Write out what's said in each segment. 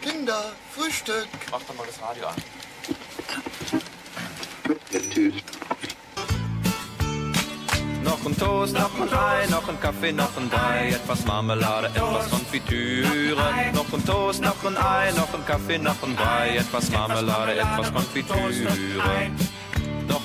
Kinder, Frühstück. Mach doch mal das Radio an. Noch ein Toast, noch ein Ei, noch ein Kaffee, noch ein Brei, etwas Marmelade, etwas Konfitüre. Noch ein Toast, noch ein Ei, noch ein Kaffee, noch ein Brei, etwas Marmelade, etwas Konfitüre.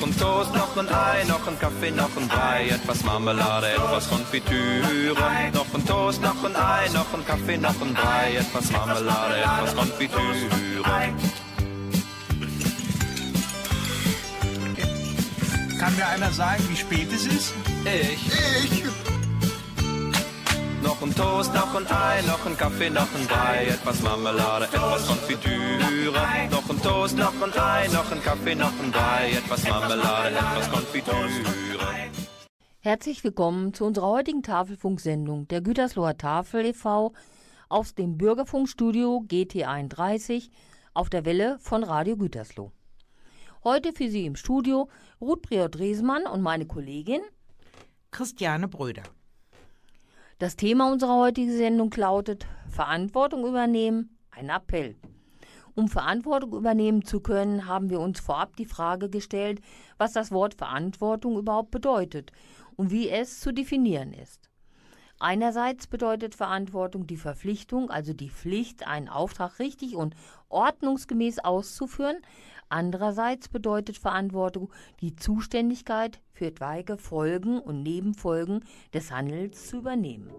Noch ein Toast, noch ein Ei, noch ein Kaffee, noch ein Brei, etwas Marmelade, etwas Konfitüre. Noch ein Toast, noch ein Ei, noch ein Kaffee, noch ein Brei, etwas Marmelade, etwas Konfitüre. Kann mir einer sagen, wie spät es ist? Ich. Ich. Noch ein Toast, noch ein Ei, noch ein Kaffee, noch ein Brei, etwas Marmelade, etwas Konfitüre. Noch ein Toast, noch ein Ei, noch ein Kaffee, noch ein Brei, etwas Marmelade, etwas Konfitüre. Herzlich willkommen zu unserer heutigen Tafelfunksendung der Gütersloher Tafel e.V. aus dem Bürgerfunkstudio GT31 auf der Welle von Radio Gütersloh. Heute für Sie im Studio Ruth Briot-Resmann und meine Kollegin. Christiane Bröder. Das Thema unserer heutigen Sendung lautet Verantwortung übernehmen, ein Appell. Um Verantwortung übernehmen zu können, haben wir uns vorab die Frage gestellt, was das Wort Verantwortung überhaupt bedeutet und wie es zu definieren ist. Einerseits bedeutet Verantwortung die Verpflichtung, also die Pflicht, einen Auftrag richtig und ordnungsgemäß auszuführen. Andererseits bedeutet Verantwortung die Zuständigkeit für etwaige Folgen und Nebenfolgen des Handels zu übernehmen.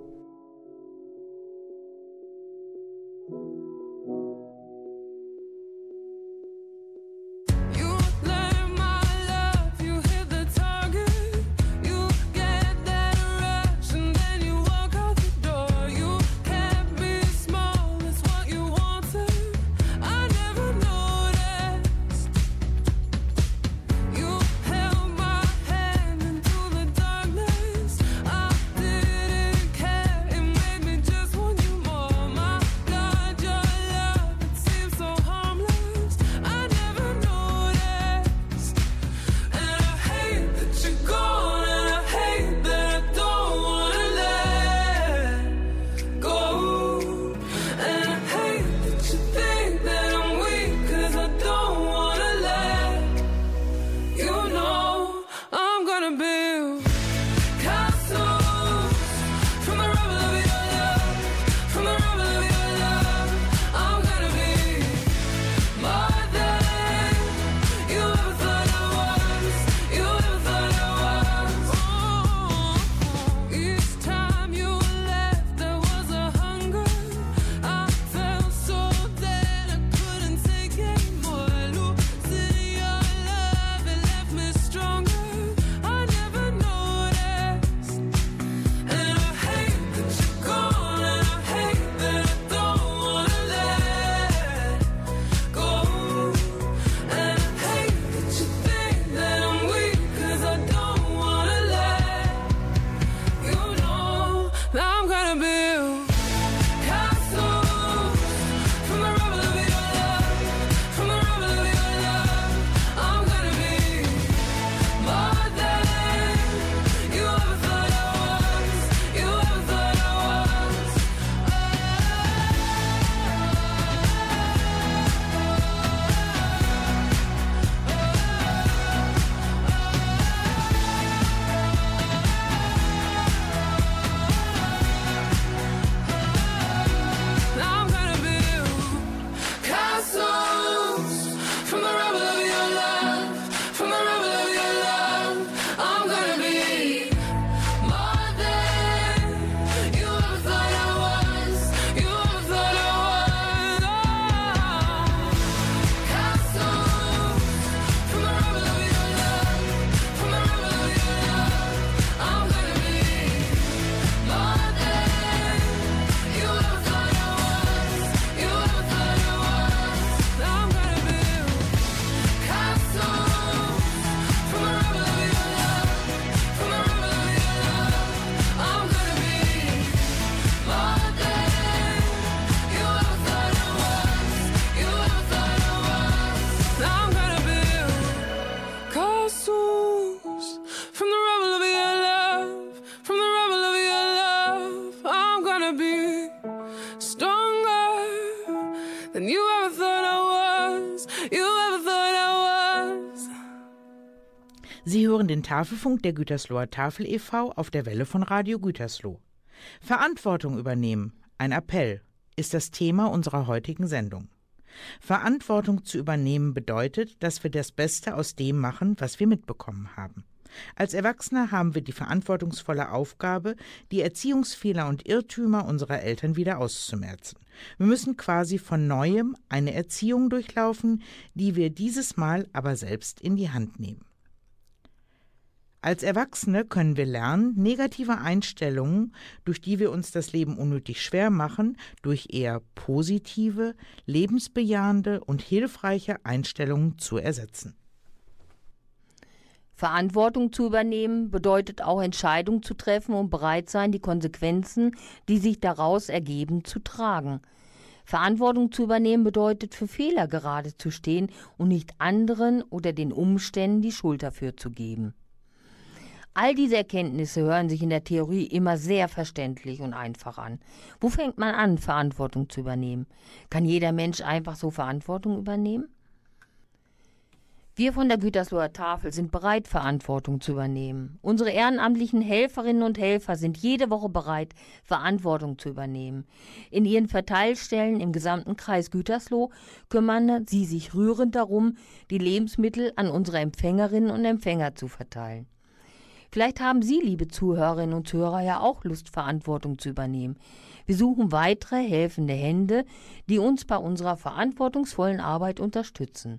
Hören den Tafelfunk der Gütersloher Tafel e.V. auf der Welle von Radio Gütersloh. Verantwortung übernehmen, ein Appell, ist das Thema unserer heutigen Sendung. Verantwortung zu übernehmen bedeutet, dass wir das Beste aus dem machen, was wir mitbekommen haben. Als Erwachsene haben wir die verantwortungsvolle Aufgabe, die Erziehungsfehler und Irrtümer unserer Eltern wieder auszumerzen. Wir müssen quasi von neuem eine Erziehung durchlaufen, die wir dieses Mal aber selbst in die Hand nehmen. Als Erwachsene können wir lernen, negative Einstellungen, durch die wir uns das Leben unnötig schwer machen, durch eher positive, lebensbejahende und hilfreiche Einstellungen zu ersetzen. Verantwortung zu übernehmen bedeutet auch Entscheidungen zu treffen und bereit sein, die Konsequenzen, die sich daraus ergeben, zu tragen. Verantwortung zu übernehmen bedeutet, für Fehler gerade zu stehen und nicht anderen oder den Umständen die Schuld dafür zu geben. All diese Erkenntnisse hören sich in der Theorie immer sehr verständlich und einfach an. Wo fängt man an, Verantwortung zu übernehmen? Kann jeder Mensch einfach so Verantwortung übernehmen? Wir von der Gütersloher Tafel sind bereit, Verantwortung zu übernehmen. Unsere ehrenamtlichen Helferinnen und Helfer sind jede Woche bereit, Verantwortung zu übernehmen. In ihren Verteilstellen im gesamten Kreis Gütersloh kümmern sie sich rührend darum, die Lebensmittel an unsere Empfängerinnen und Empfänger zu verteilen. Vielleicht haben Sie, liebe Zuhörerinnen und Zuhörer, ja auch Lust, Verantwortung zu übernehmen. Wir suchen weitere helfende Hände, die uns bei unserer verantwortungsvollen Arbeit unterstützen.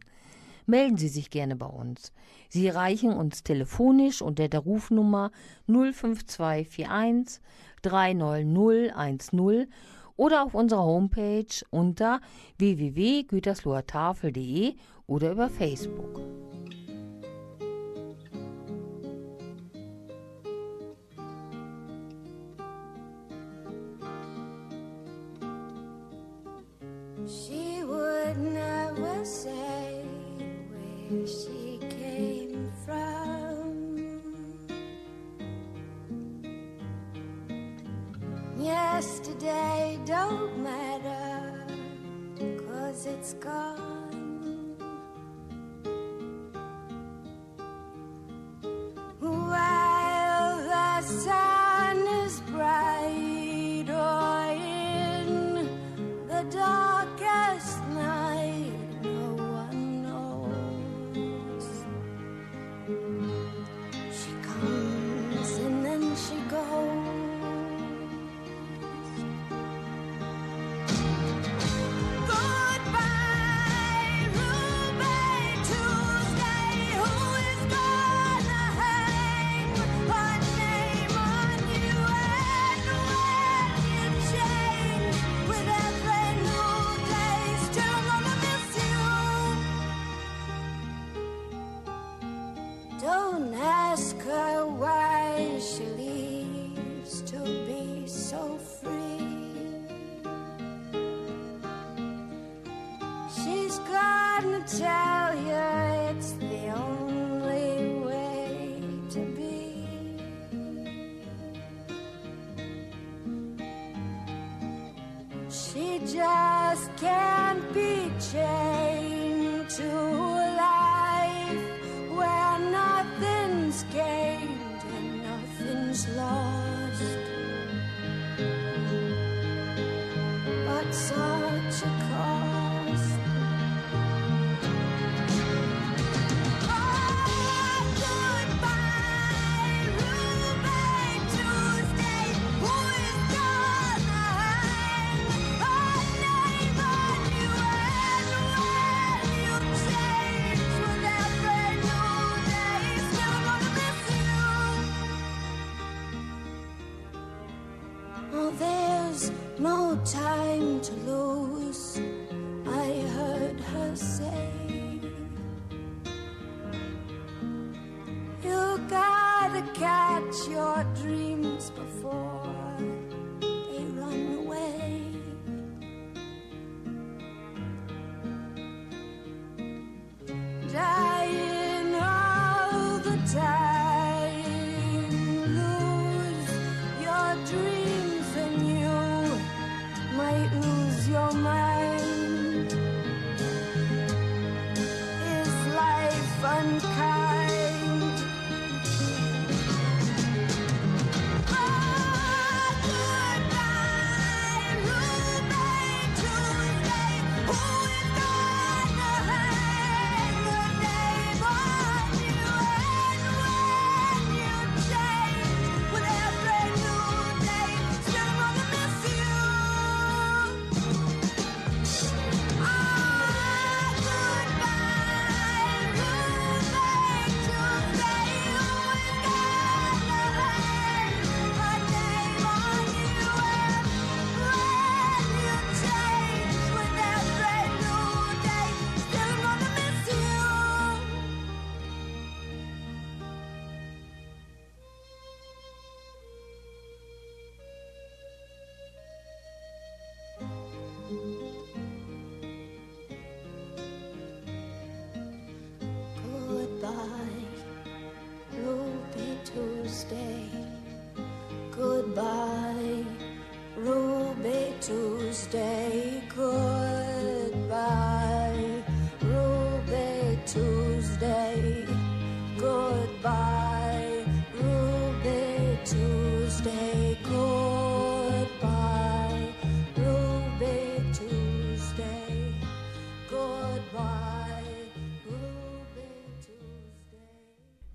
Melden Sie sich gerne bei uns. Sie erreichen uns telefonisch unter der Rufnummer 05241 39010 oder auf unserer Homepage unter www.güterslohertafel.de oder über Facebook. Say where she came from. Yesterday don't matter, cause it's gone. Just can't be chained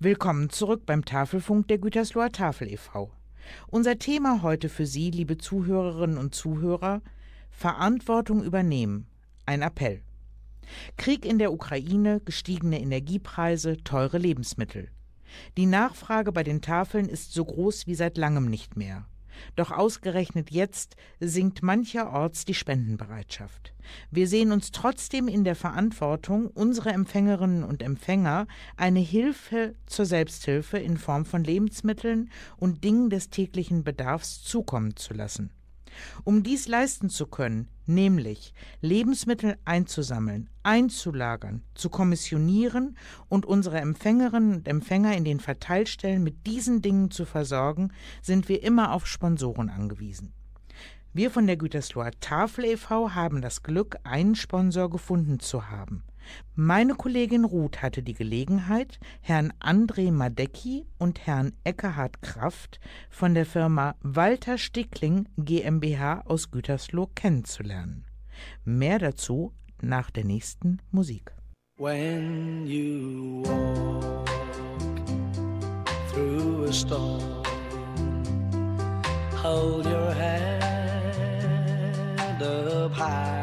Willkommen zurück beim Tafelfunk der Gütersloher Tafel e.V. Unser Thema heute für Sie, liebe Zuhörerinnen und Zuhörer, Verantwortung übernehmen. Ein Appell. Krieg in der Ukraine, gestiegene Energiepreise, teure Lebensmittel. Die Nachfrage bei den Tafeln ist so groß wie seit langem nicht mehr. Doch ausgerechnet jetzt sinkt mancherorts die Spendenbereitschaft. Wir sehen uns trotzdem in der Verantwortung, unsere Empfängerinnen und Empfänger eine Hilfe zur Selbsthilfe in Form von Lebensmitteln und Dingen des täglichen Bedarfs zukommen zu lassen. Um dies leisten zu können, nämlich Lebensmittel einzusammeln, einzulagern, zu kommissionieren und unsere Empfängerinnen und Empfänger in den Verteilstellen mit diesen Dingen zu versorgen, sind wir immer auf Sponsoren angewiesen. Wir von der Gütersloher Tafel e.V. haben das Glück, einen Sponsor gefunden zu haben. Meine Kollegin Ruth hatte die Gelegenheit, Herrn André Madecki und Herrn Eckehard Kraft von der Firma Walter Stickling GmbH aus Gütersloh kennenzulernen. Mehr dazu nach der nächsten Musik. When you walk through a storm, hold your head up high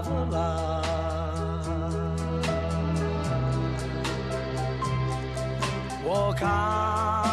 of a lark. Walk on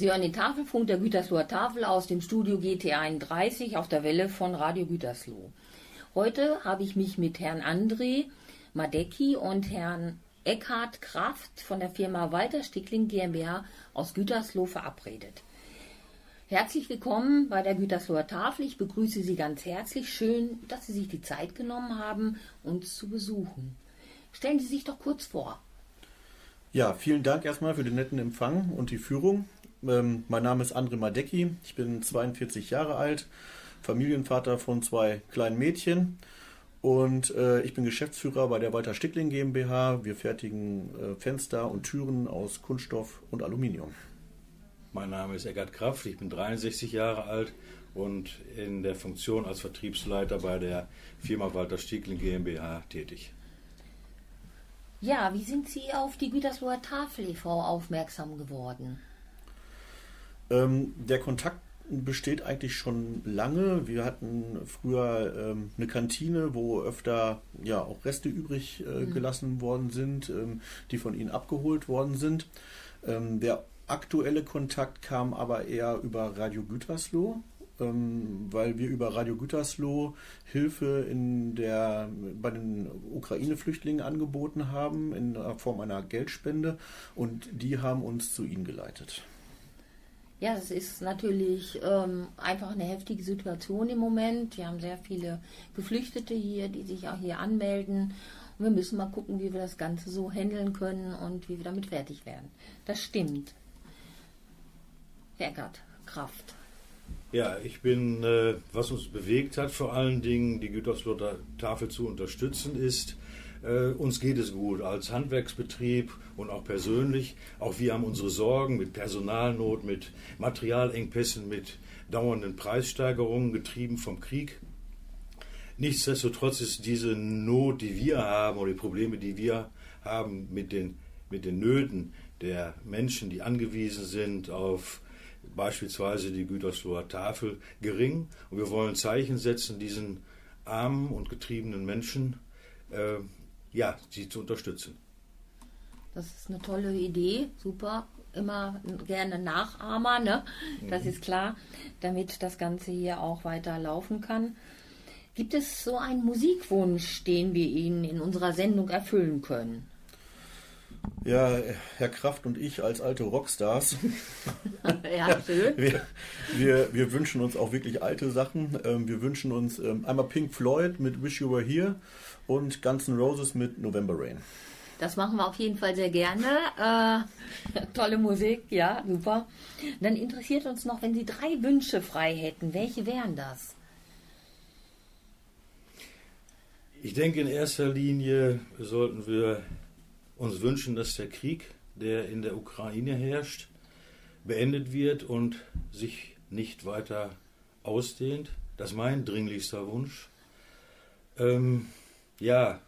Sie hören den Tafelfunk der Gütersloher Tafel aus dem Studio GT31 auf der Welle von Radio Gütersloh. Heute habe ich mich mit Herrn André Madecki und Herrn Eckhard Kraft von der Firma Walter Stickling GmbH aus Gütersloh verabredet. Herzlich willkommen bei der Gütersloher Tafel. Ich begrüße Sie ganz herzlich. Schön, dass Sie sich die Zeit genommen haben, uns zu besuchen. Stellen Sie sich doch kurz vor. Ja, vielen Dank erstmal für den netten Empfang und die Führung. Ähm, mein Name ist André Madecki, ich bin 42 Jahre alt, Familienvater von zwei kleinen Mädchen und äh, ich bin Geschäftsführer bei der Walter Stickling GmbH. Wir fertigen äh, Fenster und Türen aus Kunststoff und Aluminium. Mein Name ist Eckart Kraft, ich bin 63 Jahre alt und in der Funktion als Vertriebsleiter bei der Firma Walter Stiegling GmbH tätig. Ja, wie sind Sie auf die Gütersloher Tafel e.V. aufmerksam geworden? Ähm, der Kontakt besteht eigentlich schon lange. Wir hatten früher ähm, eine Kantine, wo öfter ja auch Reste übrig äh, gelassen worden sind, ähm, die von ihnen abgeholt worden sind. Ähm, der aktuelle Kontakt kam aber eher über Radio Gütersloh, ähm, weil wir über Radio Gütersloh Hilfe in der, bei den Ukraine-Flüchtlingen angeboten haben in der Form einer Geldspende und die haben uns zu ihnen geleitet. Ja, es ist natürlich ähm, einfach eine heftige Situation im Moment. Wir haben sehr viele Geflüchtete hier, die sich auch hier anmelden. Und wir müssen mal gucken, wie wir das Ganze so handeln können und wie wir damit fertig werden. Das stimmt. Herr Eckert, Kraft. Ja, ich bin, äh, was uns bewegt hat, vor allen Dingen die Gütersloher Tafel zu unterstützen, ist, äh, uns geht es gut als Handwerksbetrieb und auch persönlich. Auch wir haben unsere Sorgen mit Personalnot, mit Materialengpässen, mit dauernden Preissteigerungen, getrieben vom Krieg. Nichtsdestotrotz ist diese Not, die wir haben, oder die Probleme, die wir haben mit den, mit den Nöten der Menschen, die angewiesen sind auf beispielsweise die Gütersloher Tafel, gering. Und wir wollen Zeichen setzen, diesen armen und getriebenen Menschen, äh, ja, sie zu unterstützen. Das ist eine tolle Idee, super. Immer gerne Nachahmer, ne? Das ist klar, damit das Ganze hier auch weiter laufen kann. Gibt es so einen Musikwunsch, den wir Ihnen in unserer Sendung erfüllen können? Ja, Herr Kraft und ich als alte Rockstars, ja, schön. wir, wir, wir wünschen uns auch wirklich alte Sachen. Ähm, wir wünschen uns ähm, einmal Pink Floyd mit Wish You Were Here und Guns N' Roses mit November Rain. Das machen wir auf jeden Fall sehr gerne. Äh, tolle Musik, ja, super. Dann interessiert uns noch, wenn Sie drei Wünsche frei hätten, welche wären das? Ich denke, in erster Linie sollten wir uns wünschen, dass der Krieg, der in der Ukraine herrscht, beendet wird und sich nicht weiter ausdehnt. Das ist mein dringlichster Wunsch. Ähm, ja,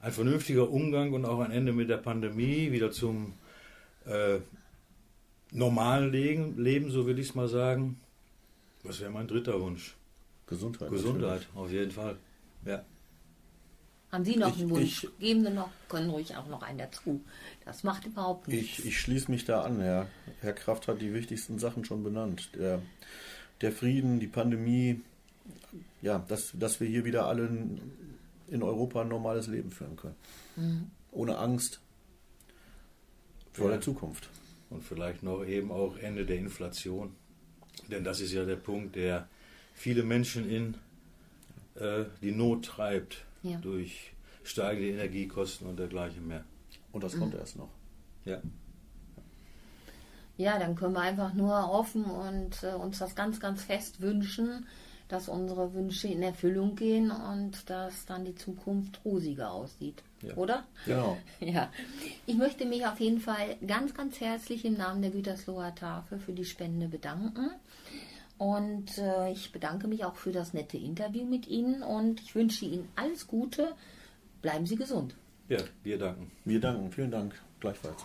ein vernünftiger Umgang und auch ein Ende mit der Pandemie, wieder zum äh, normalen Leben, Leben, so will ich es mal sagen. Was wäre mein dritter Wunsch? Gesundheit. Gesundheit, auf jeden Fall. Ja. Haben Sie noch Ich- einen Wunsch? ich- Geben Sie noch, können ruhig auch noch einen dazu. Das macht überhaupt nichts. Ich, ich schließe mich da an, Herr. Herr Kraft hat die wichtigsten Sachen schon benannt. Der, der Frieden, die Pandemie, ja, dass, dass wir hier wieder alle in, Europa ein normales Leben führen können. Ohne Angst vor Ja. der Zukunft. Und vielleicht noch eben auch Ende der Inflation. Denn das ist ja der Punkt, der viele Menschen in äh, die Not treibt Ja. durch steigende Energiekosten und dergleichen mehr. Und das kommt erst noch. Ja. Ja, dann können wir einfach nur hoffen und äh, uns das ganz, ganz fest wünschen, dass unsere Wünsche in Erfüllung gehen und dass dann die Zukunft rosiger aussieht. Ja. Oder? Genau. Ja. Ich möchte mich auf jeden Fall ganz, ganz herzlich im Namen der Gütersloher Tafel für die Spende bedanken. Und äh, ich bedanke mich auch für das nette Interview mit Ihnen und ich wünsche Ihnen alles Gute. Bleiben Sie gesund. Ja, wir danken. Wir danken. Vielen Dank. Gleichfalls.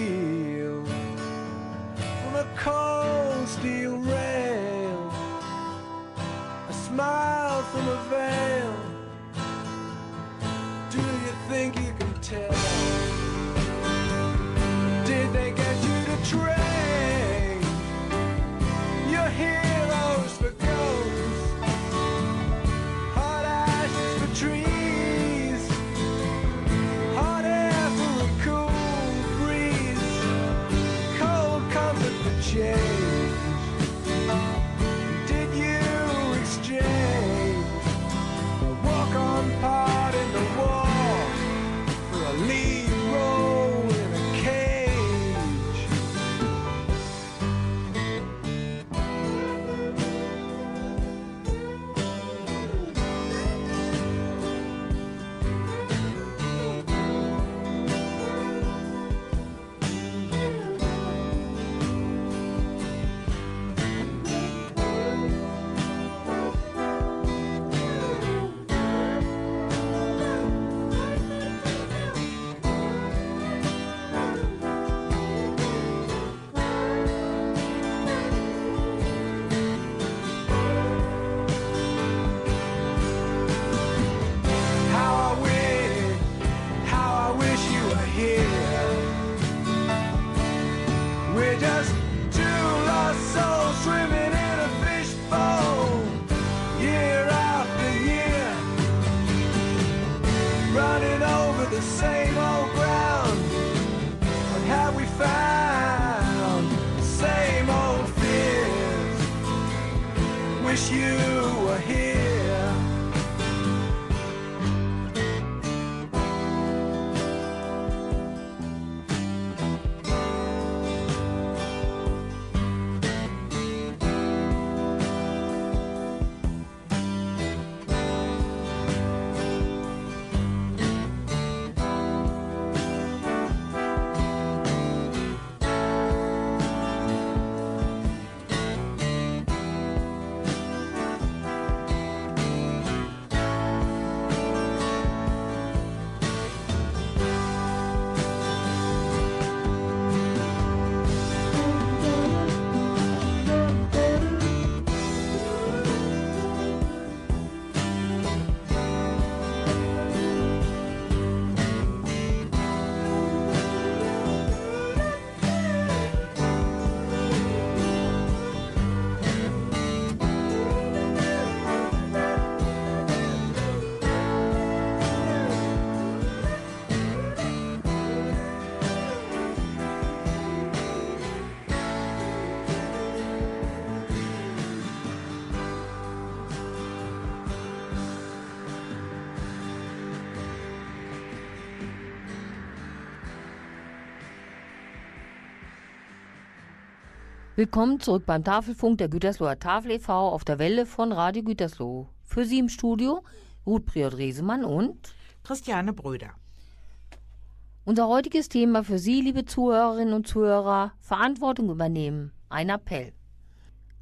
Willkommen zurück beim Tafelfunk der Gütersloher Tafel e.V. auf der Welle von Radio Gütersloh. Für Sie im Studio Ruth Priot-Resemann und Christiane Bröder. unser heutiges Thema für Sie, liebe Zuhörerinnen und Zuhörer, Verantwortung übernehmen. Ein Appell.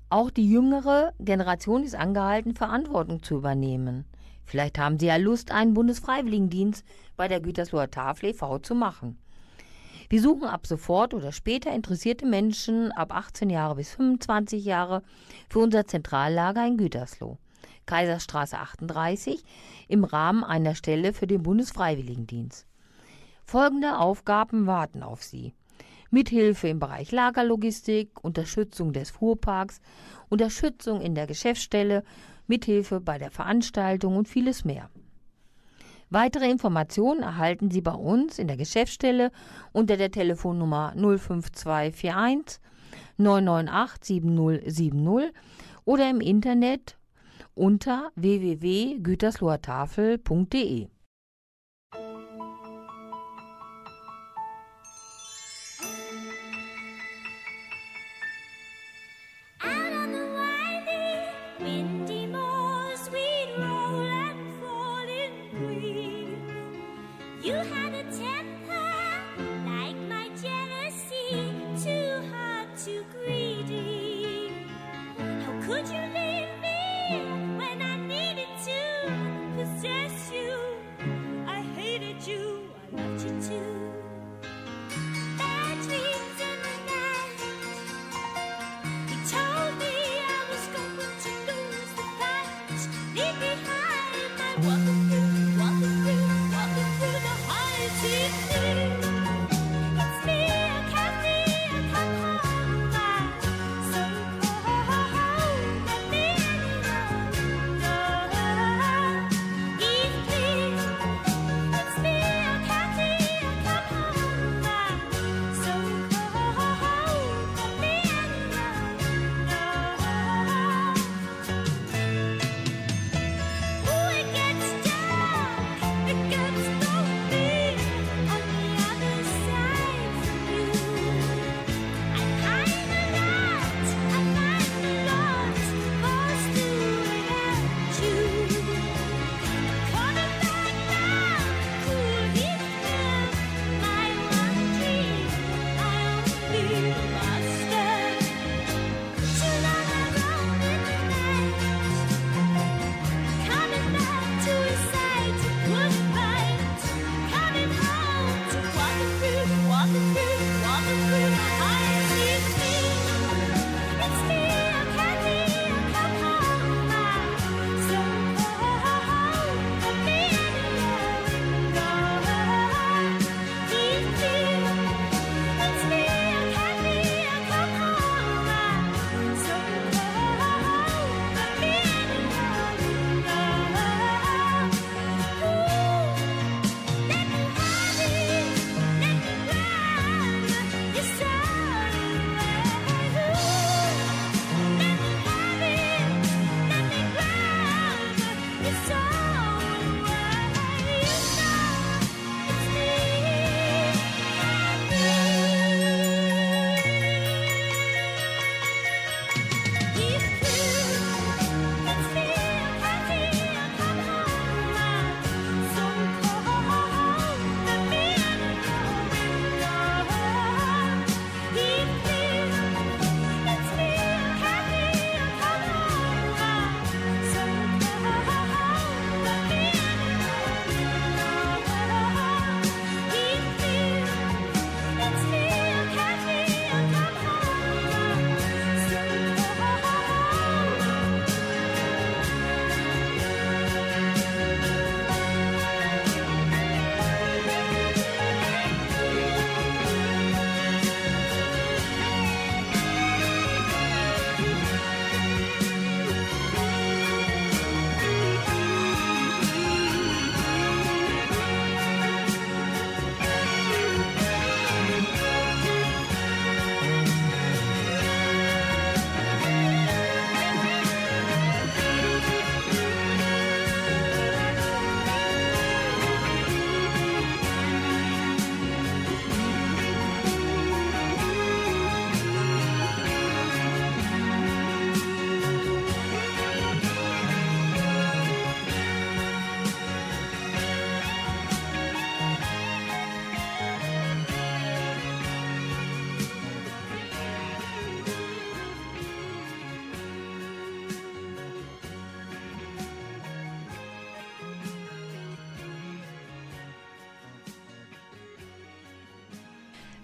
Auch die jüngere Generation ist angehalten, Verantwortung zu übernehmen. Vielleicht haben Sie ja Lust, einen Bundesfreiwilligendienst bei der Gütersloher Tafel e.V. zu machen. Wir suchen ab sofort oder später interessierte Menschen ab 18 Jahre bis 25 Jahre für unser Zentrallager in Gütersloh, Kaiserstraße 38, im Rahmen einer Stelle für den Bundesfreiwilligendienst. Folgende Aufgaben warten auf Sie. Mithilfe im Bereich Lagerlogistik, Unterstützung des Fuhrparks, Unterstützung in der Geschäftsstelle, Mithilfe bei der Veranstaltung und vieles mehr. Weitere Informationen erhalten Sie bei uns in der Geschäftsstelle unter der Telefonnummer 05241 998 7070 oder im Internet unter www.güterslohertafel.de.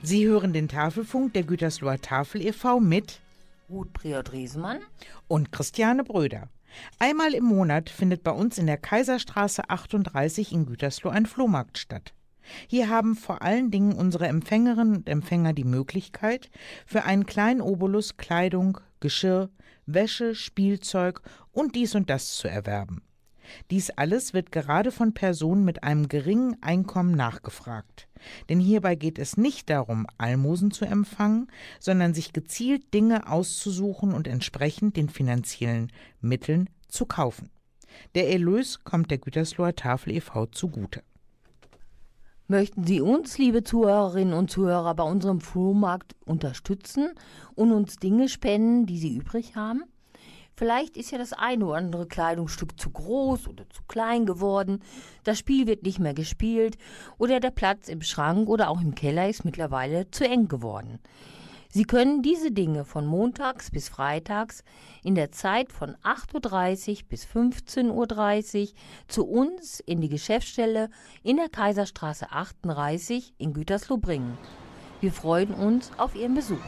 Sie hören den Tafelfunk der Gütersloher Tafel e.V. mit Ruth Priot-Riesemann und Christiane Bröder. Einmal im Monat findet bei uns in der Kaiserstraße 38 in Gütersloh ein Flohmarkt statt. Hier haben vor allen Dingen unsere Empfängerinnen und Empfänger die Möglichkeit, für einen kleinen Obolus Kleidung, Geschirr, Wäsche, Spielzeug und dies und das zu erwerben. Dies alles wird gerade von Personen mit einem geringen Einkommen nachgefragt. Denn hierbei geht es nicht darum, Almosen zu empfangen, sondern sich gezielt Dinge auszusuchen und entsprechend den finanziellen Mitteln zu kaufen. Der Erlös kommt der Gütersloher Tafel e.V. zugute. Möchten Sie uns, liebe Zuhörerinnen und Zuhörer, bei unserem Flohmarkt unterstützen und uns Dinge spenden, die Sie übrig haben? Vielleicht ist ja das eine oder andere Kleidungsstück zu groß oder zu klein geworden, das Spiel wird nicht mehr gespielt oder der Platz im Schrank oder auch im Keller ist mittlerweile zu eng geworden. Sie können diese Dinge von montags bis freitags in der Zeit von 8.30 Uhr bis 15.30 Uhr zu uns in die Geschäftsstelle in der Kaiserstraße 38 in Gütersloh bringen. Wir freuen uns auf Ihren Besuch.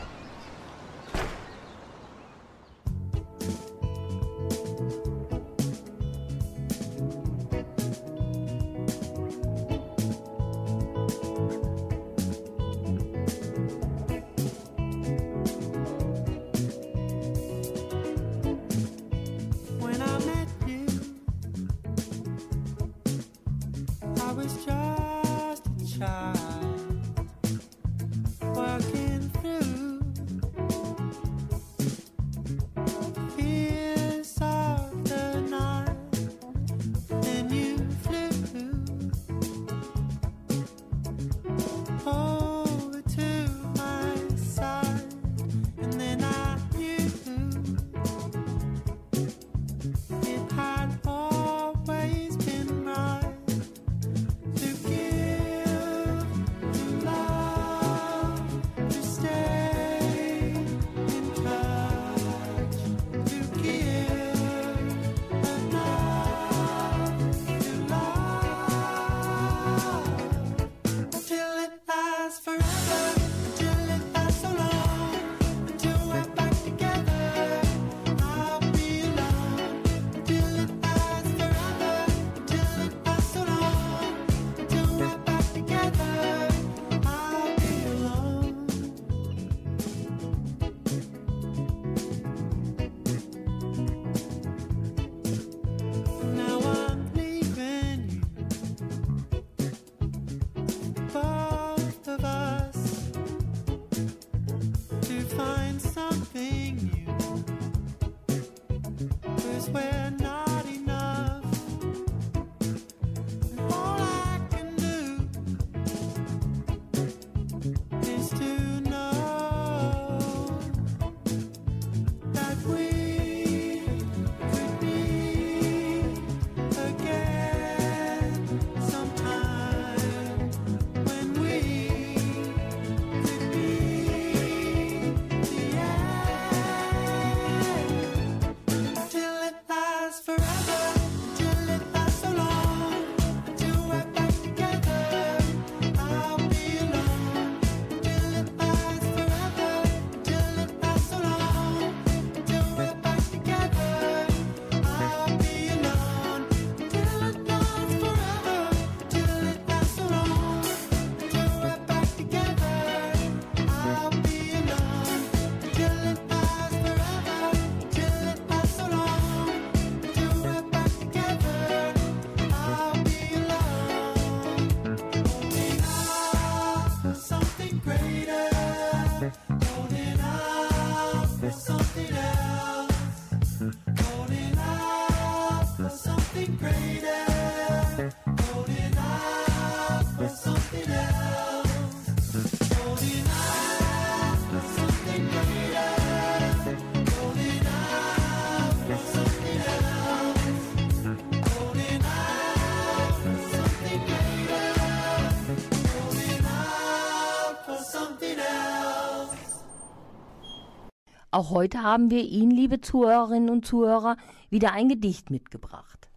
Auch heute haben wir Ihnen, liebe Zuhörerinnen und Zuhörer, wieder ein Gedicht mitgebracht.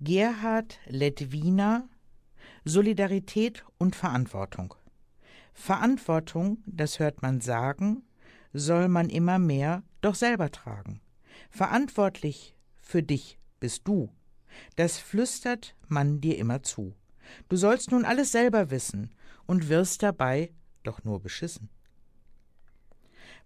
Gerhard Lettwiner Solidarität und Verantwortung. Verantwortung, das hört man sagen, soll man immer mehr doch selber tragen. Verantwortlich für dich bist du. Das flüstert man dir immer zu. Du sollst nun alles selber wissen und wirst dabei doch nur beschissen.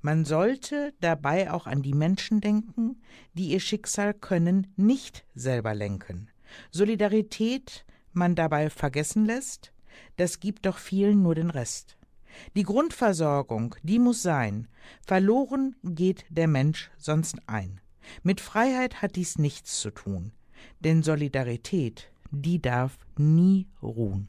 Man sollte dabei auch an die Menschen denken, die ihr Schicksal können nicht selber lenken. Solidarität man dabei vergessen lässt, das gibt doch vielen nur den Rest. Die Grundversorgung, die muss sein, verloren geht der Mensch sonst ein. Mit Freiheit hat dies nichts zu tun, denn Solidarität, die darf nie ruhen.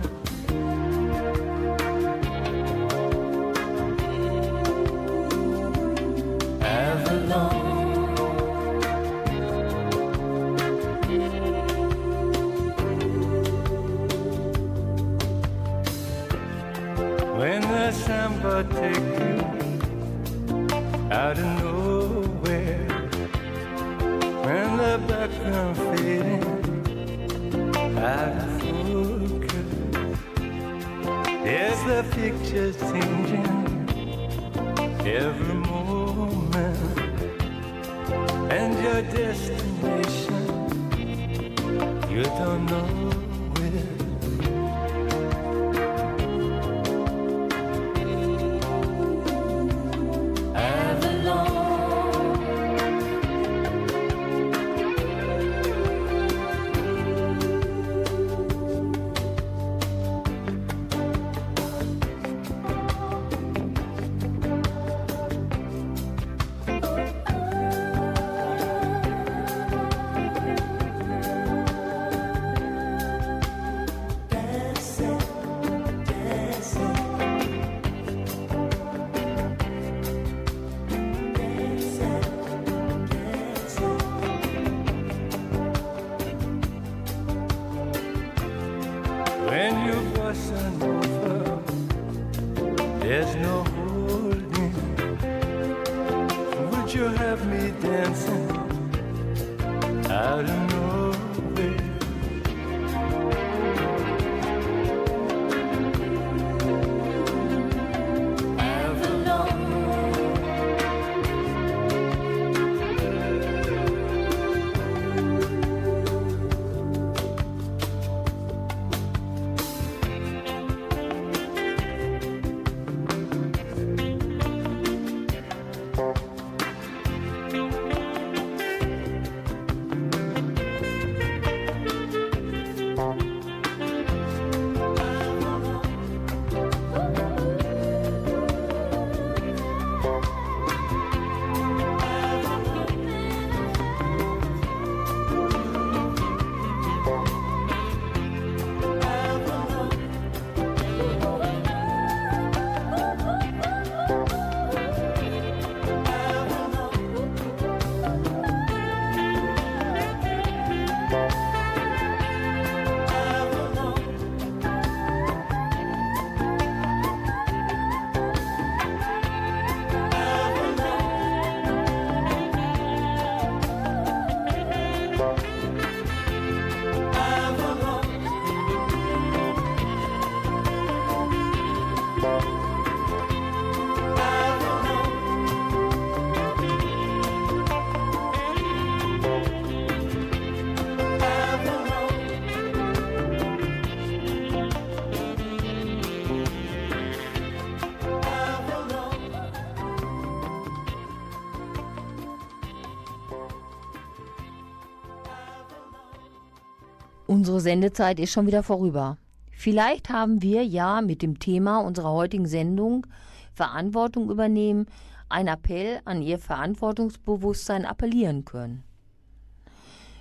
Unsere Sendezeit ist schon wieder vorüber. Vielleicht haben wir ja mit dem Thema unserer heutigen Sendung Verantwortung übernehmen, ein Appell an ihr Verantwortungsbewusstsein appellieren können.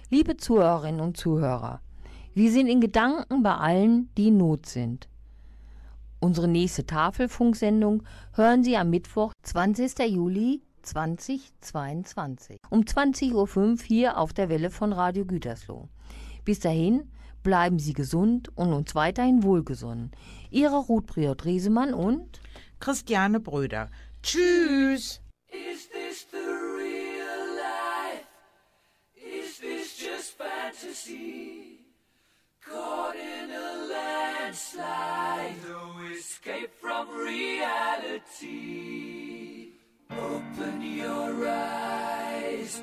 Liebe Zuhörerinnen und Zuhörer, wir sind in Gedanken bei allen, die in Not sind. Unsere nächste Tafelfunksendung hören Sie am Mittwoch, 20. Juli 2022 um 20.05 Uhr hier auf der Welle von Radio Gütersloh. Bis dahin bleiben Sie gesund und uns weiterhin wohlgesonnen. Ihre Ruth Priot-Riesemann und Christiane Bröder. Tschüss! Is this the real life? Is this just fantasy? Caught in a landslide, no escape from reality. Open your eyes,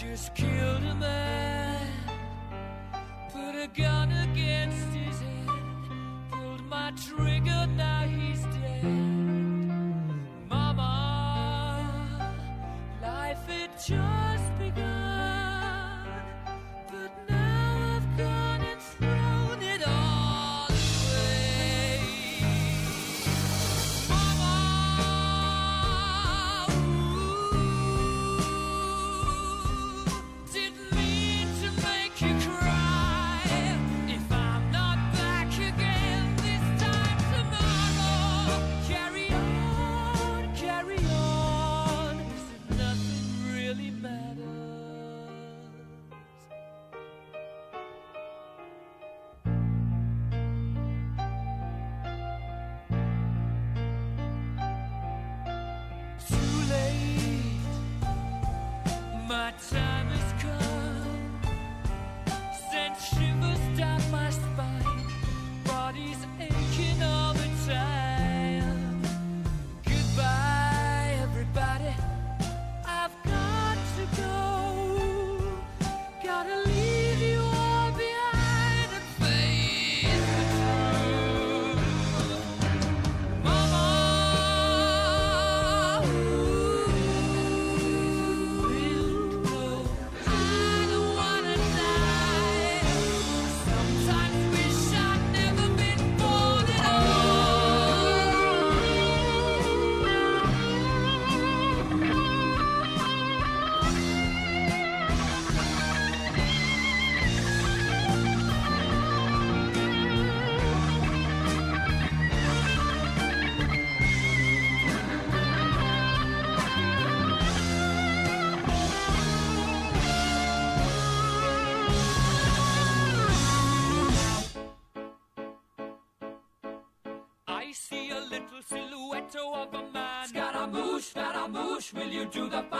just killed a man, you do the fandango?